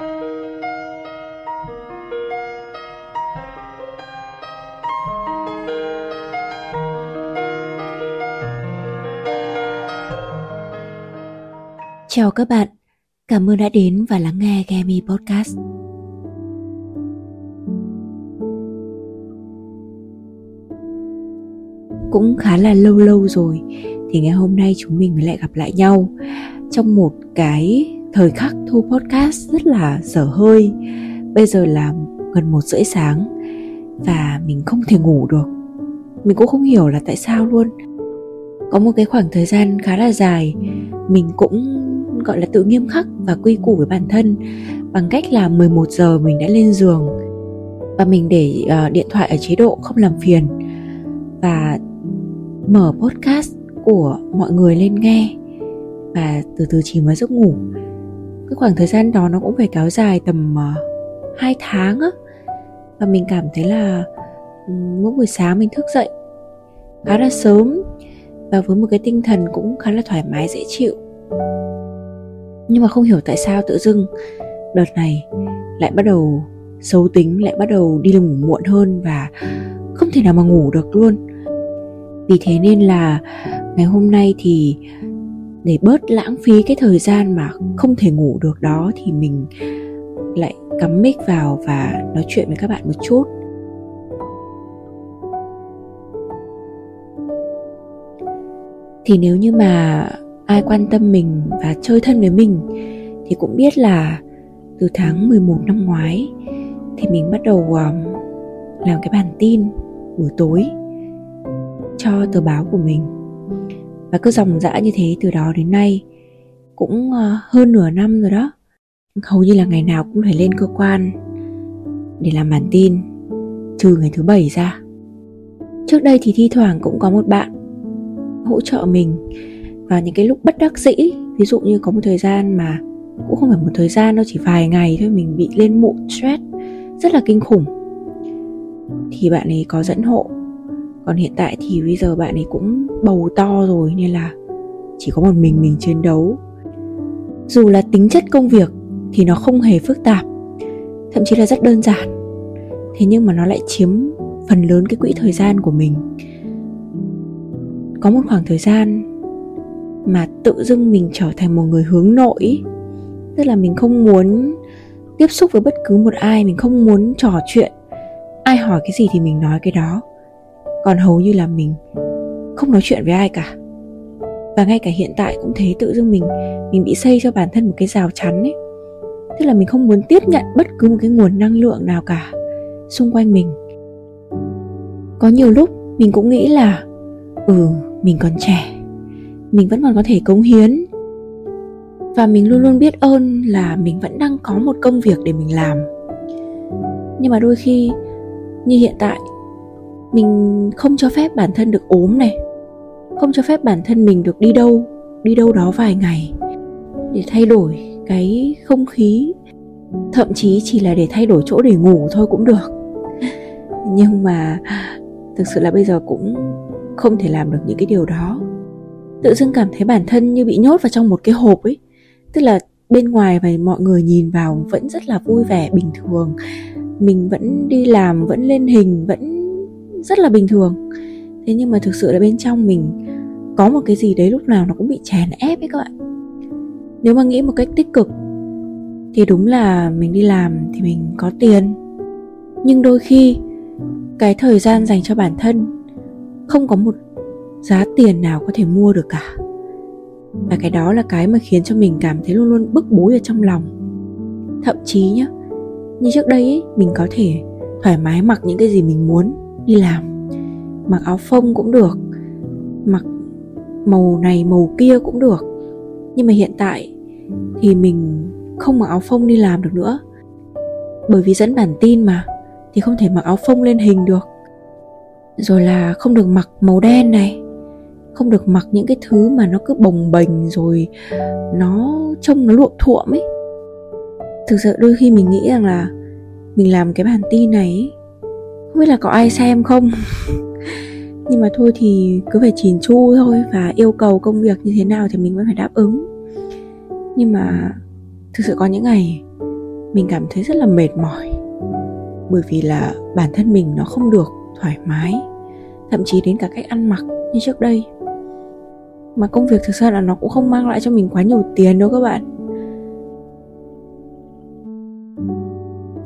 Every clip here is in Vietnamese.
Chào các bạn, cảm ơn đã đến và lắng nghe Gemi Podcast. Cũng khá là lâu lâu rồi thì ngày hôm nay chúng mình mới lại gặp lại nhau trong một cái thời khắc thu podcast rất là dở hơi. Bây giờ là gần một rưỡi sáng và mình không thể ngủ được. Mình cũng không hiểu là tại sao luôn. Có một cái khoảng thời gian khá là dài mình cũng gọi là tự nghiêm khắc và quy củ với bản thân bằng cách là 11 giờ mình đã lên giường và mình để uh, điện thoại ở chế độ không làm phiền và mở podcast của mọi người lên nghe và từ từ chìm vào giấc ngủ cái khoảng thời gian đó nó cũng phải kéo dài tầm ờ, uh, 2 tháng á. Và mình cảm thấy là mỗi buổi sáng mình thức dậy khá là sớm và với một cái tinh thần cũng khá là thoải mái dễ chịu. Nhưng mà không hiểu tại sao tự dưng đợt này lại bắt đầu xấu tính lại bắt đầu đi ngủ muộn hơn và không thể nào mà ngủ được luôn. Vì thế nên là ngày hôm nay thì để bớt lãng phí cái thời gian mà không thể ngủ được đó thì mình lại cắm mic vào và nói chuyện với các bạn một chút. Thì nếu như mà ai quan tâm mình và chơi thân với mình thì cũng biết là từ tháng 11 năm ngoái thì mình bắt đầu um, làm cái bản tin buổi tối cho tờ báo của mình và cứ dòng dã như thế từ đó đến nay, cũng ờ, hơn nửa năm rồi đó. Hầu như là ngày nào cũng phải lên cơ quan để làm bản tin, trừ ngày thứ bảy ra. Trước đây thì thi thoảng cũng có một bạn hỗ trợ mình vào những cái lúc bất đắc dĩ. Ví dụ như có một thời gian mà cũng không phải một thời gian đâu, chỉ vài ngày thôi, mình bị lên mụn stress, rất là kinh khủng. Thì bạn ấy có dẫn hộ. Còn hiện tại thì bây giờ bạn ấy cũng bầu to rồi nên là chỉ có một mình mình chiến đấu. Dù là tính chất công việc thì nó không hề phức tạp, thậm chí là rất đơn giản. Thế nhưng mà nó lại chiếm phần lớn cái quỹ thời gian của mình. Có một khoảng thời gian mà tự dưng mình trở thành một người hướng nội, tức là mình không muốn tiếp xúc với bất cứ một ai, mình không muốn trò chuyện. Ai hỏi cái gì thì mình nói cái đó. Còn hầu như là mình không nói chuyện với ai cả. Và ngay cả hiện tại cũng thế tự dưng mình mình bị xây cho bản thân một cái rào chắn ấy. Tức là mình không muốn tiếp nhận bất cứ một cái nguồn năng lượng nào cả xung quanh mình. Có nhiều lúc mình cũng nghĩ là ừ mình còn trẻ, mình vẫn còn có thể cống hiến. Và mình luôn luôn biết ơn là mình vẫn đang có một công việc để mình làm. Nhưng mà đôi khi, như hiện tại, mình không cho phép bản thân được ốm này không cho phép bản thân mình được đi đâu đi đâu đó vài ngày. Để thay đổi cái không khí, thậm chí chỉ là để thay đổi chỗ để ngủ thôi cũng được. Nhưng mà thực sự là bây giờ cũng không thể làm được những cái điều đó. Tự dưng cảm thấy bản thân như bị nhốt vào trong một cái hộp ấy. Tức là bên ngoài và mọi người nhìn vào vẫn rất là vui vẻ, bình thường. Mình vẫn đi làm, vẫn lên hình, vẫn rất là bình thường. Thế nhưng mà thực sự là bên trong mình có một cái gì đấy lúc nào nó cũng bị chèn ép ấy các bạn. Nếu mà nghĩ một cách tích cực thì đúng là mình đi làm thì mình có tiền. Nhưng đôi khi cái thời gian dành cho bản thân không có một giá tiền nào có thể mua được cả. Và cái đó là cái mà khiến cho mình cảm thấy luôn luôn bức bối ở trong lòng. Thậm chí nhá như trước đây ấy, mình có thể thoải mái mặc những cái gì mình muốn đi làm. Mặc áo phông cũng được mặc màu này màu kia cũng được. Nhưng mà hiện tại thì mình không mặc áo phông đi làm được nữa. Bởi vì dẫn bản tin mà thì không thể mặc áo phông lên hình được. Rồi là không được mặc màu đen này không được mặc những cái thứ mà nó cứ bồng bềnh rồi nó trông nó luộm thuộm ấy. Thực sự đôi khi mình nghĩ rằng là mình làm cái bản tin này ấy, không biết là có ai xem không? nhưng mà thôi thì cứ phải chỉn chu thôi và yêu cầu công việc như thế nào thì mình vẫn phải đáp ứng. Nhưng mà thực sự có những ngày mình cảm thấy rất là mệt mỏi. Bởi vì là bản thân mình nó không được thoải mái, thậm chí đến cả cách ăn mặc như trước đây. Mà công việc thực ra là nó cũng không mang lại cho mình quá nhiều tiền đâu các bạn.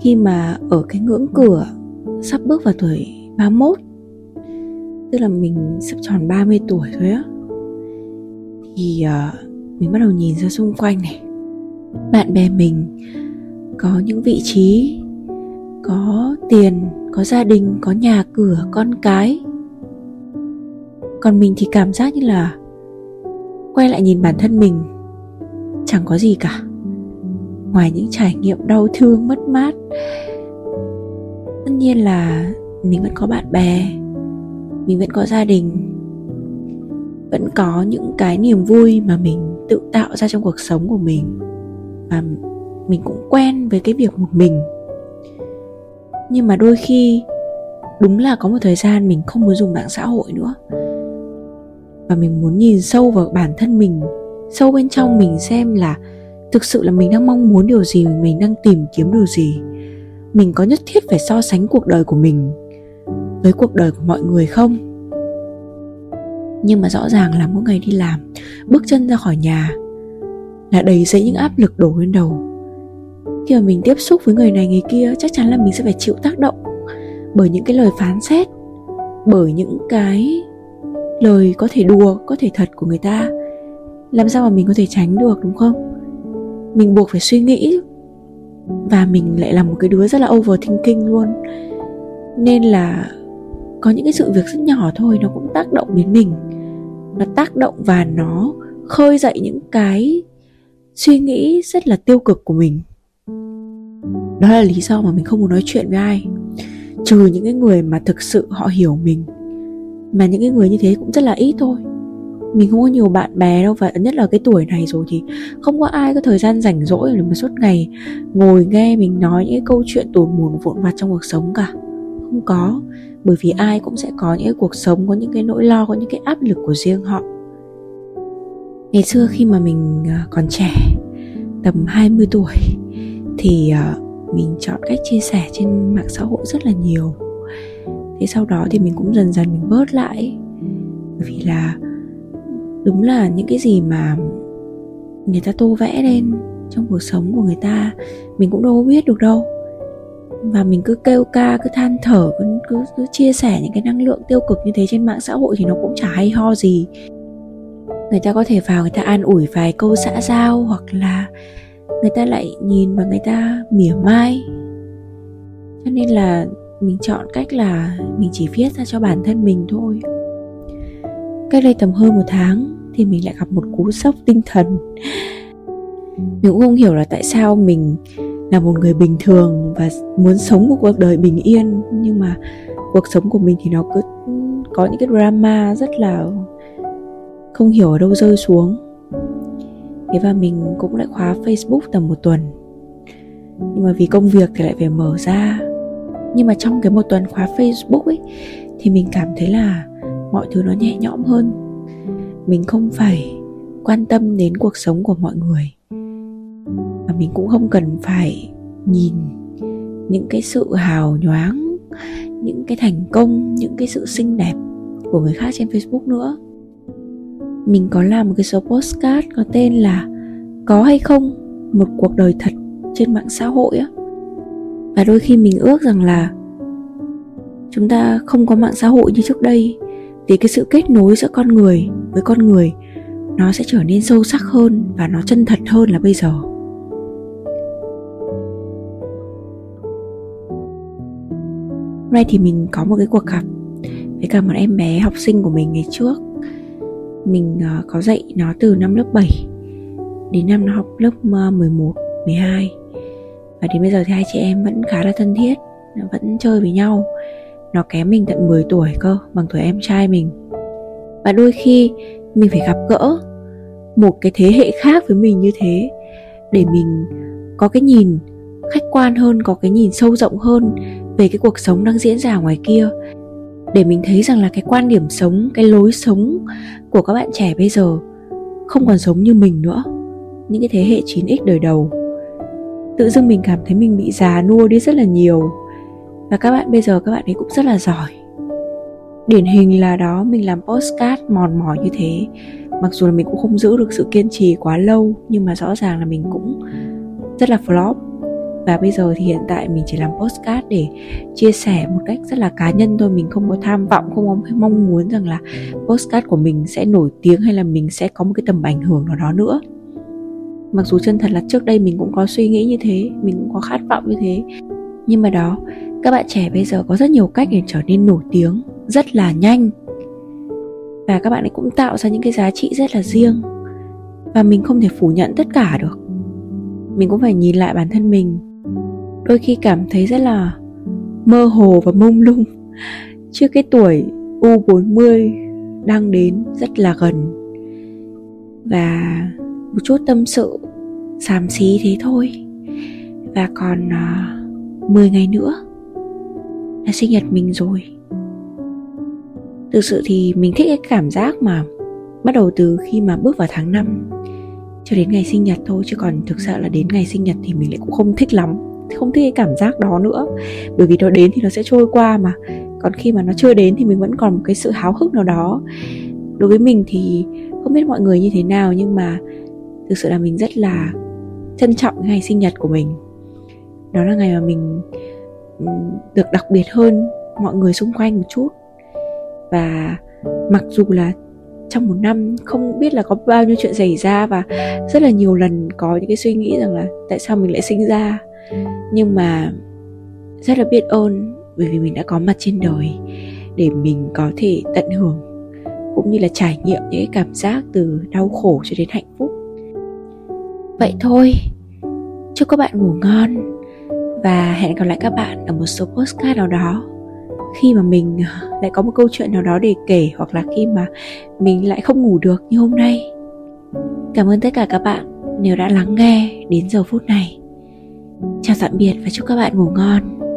Khi mà ở cái ngưỡng cửa sắp bước vào tuổi 31 tức là mình sắp tròn 30 tuổi rồi á. Thì uh, mình bắt đầu nhìn ra xung quanh này. Bạn bè mình có những vị trí có tiền có gia đình có nhà cửa con cái. Còn mình thì cảm giác như là quay lại nhìn bản thân mình chẳng có gì cả. Ngoài những trải nghiệm đau thương mất mát. Tất nhiên là mình vẫn có bạn bè mình vẫn có gia đình. Vẫn có những cái niềm vui mà mình tự tạo ra trong cuộc sống của mình. Và mình cũng quen với cái việc một mình. Nhưng mà đôi khi, đúng là có một thời gian mình không muốn dùng mạng xã hội nữa. Và mình muốn nhìn sâu vào bản thân mình, sâu bên trong mình xem là thực sự là mình đang mong muốn điều gì, mình đang tìm kiếm điều gì. Mình có nhất thiết phải so sánh cuộc đời của mình với cuộc đời của mọi người không? Nhưng mà rõ ràng là mỗi ngày đi làm, bước chân ra khỏi nhà là đầy dẫy những áp lực đổ lên đầu. Khi mà mình tiếp xúc với người này, người kia, chắc chắn là mình sẽ phải chịu tác động bởi những cái lời phán xét, bởi những cái lời có thể đùa, có thể thật của người ta. Làm sao mà mình có thể tránh được, đúng không? Mình buộc phải suy nghĩ và mình lại là một cái đứa rất là overthinking luôn. Nên là có những cái sự việc rất nhỏ thôi, nó cũng tác động đến mình. Nó tác động và nó khơi dậy những cái suy nghĩ rất là tiêu cực của mình. Đó là lý do mà mình không muốn nói chuyện với ai. Trừ những cái người mà thực sự họ hiểu mình. Mà những cái người như thế cũng rất là ít thôi. Mình không có nhiều bạn bè đâu và nhất là cái tuổi này rồi thì không có ai có thời gian rảnh rỗi để mà suốt ngày ngồi nghe mình nói những cái câu chuyện tủn mùn vụn vặt trong cuộc sống cả. Không có bởi vì ai cũng sẽ có những cái cuộc sống có những cái nỗi lo có những cái áp lực của riêng họ. Ngày xưa khi mà mình à, còn trẻ tầm 20 tuổi thì à, mình chọn cách chia sẻ trên mạng xã hội rất là nhiều. Thế sau đó thì mình cũng dần dần mình bớt lại. Bởi vì là đúng là những cái gì mà người ta tô vẽ lên trong cuộc sống của người ta mình cũng đâu có biết được đâu. Và mình cứ kêu ca cứ than thở cứ, cứ, cứ chia sẻ những cái năng lượng tiêu cực như thế trên mạng xã hội thì nó cũng chả hay ho gì. Người ta có thể vào người ta an ủi vài câu xã giao hoặc là người ta lại nhìn và người ta mỉa mai. Cho nên là mình chọn cách là mình chỉ viết ra cho bản thân mình thôi. Cách đây tầm hơn một tháng thì mình lại gặp một cú sốc tinh thần. Mình cũng không hiểu là tại sao mình là một người bình thường và muốn sống một cuộc đời bình yên, nhưng mà cuộc sống của mình thì nó cứ có những cái drama rất là không hiểu ở đâu rơi xuống. Thế và mình cũng lại khóa facebook tầm một tuần. Nhưng mà vì công việc thì lại phải mở ra. Nhưng mà trong cái một tuần khóa facebook ấy, thì mình cảm thấy là mọi thứ nó nhẹ nhõm hơn. Mình không phải quan tâm đến cuộc sống của mọi người mình cũng không cần phải nhìn những cái sự hào nhoáng, những cái thành công, những cái sự xinh đẹp của người khác trên facebook nữa. Mình có làm một cái số postcard có tên là có hay không một cuộc đời thật trên mạng xã hội á. Và đôi khi mình ước rằng là chúng ta không có mạng xã hội như trước đây, vì cái sự kết nối giữa con người với con người nó sẽ trở nên sâu sắc hơn và nó chân thật hơn là bây giờ. Hôm nay thì mình có một cái cuộc gặp với cả một em bé học sinh của mình ngày trước. Mình uh, có dạy nó từ năm lớp 7 đến năm nó học lớp ờ, 11, 12 và đến bây giờ thì hai chị em vẫn khá là thân thiết vẫn chơi với nhau. Nó kém mình tận 10 tuổi cơ bằng tuổi em trai mình. Và đôi khi mình phải gặp gỡ một cái thế hệ khác với mình như thế để mình có cái nhìn khách quan hơn có cái nhìn sâu rộng hơn về cái cuộc sống đang diễn ra ngoài kia. Để mình thấy rằng là cái quan điểm sống, cái lối sống của các bạn trẻ bây giờ không còn giống như mình nữa. Những cái thế hệ 9x đời đầu. Tự dưng mình cảm thấy mình bị già nua đi rất là nhiều. Và các bạn bây giờ các bạn ấy cũng rất là giỏi. Điển hình là đó, mình làm postcard mòn mỏi như thế. Mặc dù là mình cũng không giữ được sự kiên trì quá lâu, nhưng mà rõ ràng là mình cũng rất là flop và bây giờ thì hiện tại mình chỉ làm postcard để chia sẻ một cách rất là cá nhân thôi. Mình không có tham vọng, không có mong muốn rằng là postcard của mình sẽ nổi tiếng hay là mình sẽ có một cái tầm ảnh hưởng nào đó nữa. Mặc dù chân thật là trước đây mình cũng có suy nghĩ như thế, mình cũng có khát vọng như thế. Nhưng mà đó, các bạn trẻ bây giờ có rất nhiều cách để trở nên nổi tiếng, rất là nhanh. Và các bạn ấy cũng tạo ra những cái giá trị rất là riêng. Và mình không thể phủ nhận tất cả được. Mình cũng phải nhìn lại bản thân mình đôi khi cảm thấy rất là mơ hồ và mông lung. Trước cái tuổi U40 đang đến rất là gần và một chút tâm sự xàm xí thế thôi. Và còn à, uh, 10 ngày nữa là sinh nhật mình rồi. Thực sự thì mình thích cái cảm giác mà bắt đầu từ khi mà bước vào tháng 5 cho đến ngày sinh nhật thôi chứ còn thực sự là đến ngày sinh nhật thì mình lại cũng không thích lắm không thích cái cảm giác đó nữa. Bởi vì nó đến thì nó sẽ trôi qua mà. Còn khi mà nó chưa đến thì mình vẫn còn một cái sự háo hức nào đó. Đối với mình thì không biết mọi người như thế nào nhưng mà thực sự là mình rất là trân trọng ngày sinh nhật của mình. Đó là ngày mà mình được đặc biệt hơn mọi người xung quanh một chút. Và mặc dù là trong một năm không biết là có bao nhiêu chuyện xảy ra và rất là nhiều lần có những cái suy nghĩ rằng là tại sao mình lại sinh ra nhưng mà rất là biết ơn bởi vì mình đã có mặt trên đời để mình có thể tận hưởng cũng như là trải nghiệm những cái cảm giác từ đau khổ cho đến hạnh phúc. Vậy thôi, chúc các bạn ngủ ngon và hẹn gặp lại các bạn ở một số postcard nào đó. Khi mà mình lại có một câu chuyện nào đó để kể hoặc là khi mà mình lại không ngủ được như hôm nay. Cảm ơn tất cả các bạn nếu đã lắng nghe đến giờ phút này chào tạm biệt và chúc các bạn ngủ ngon.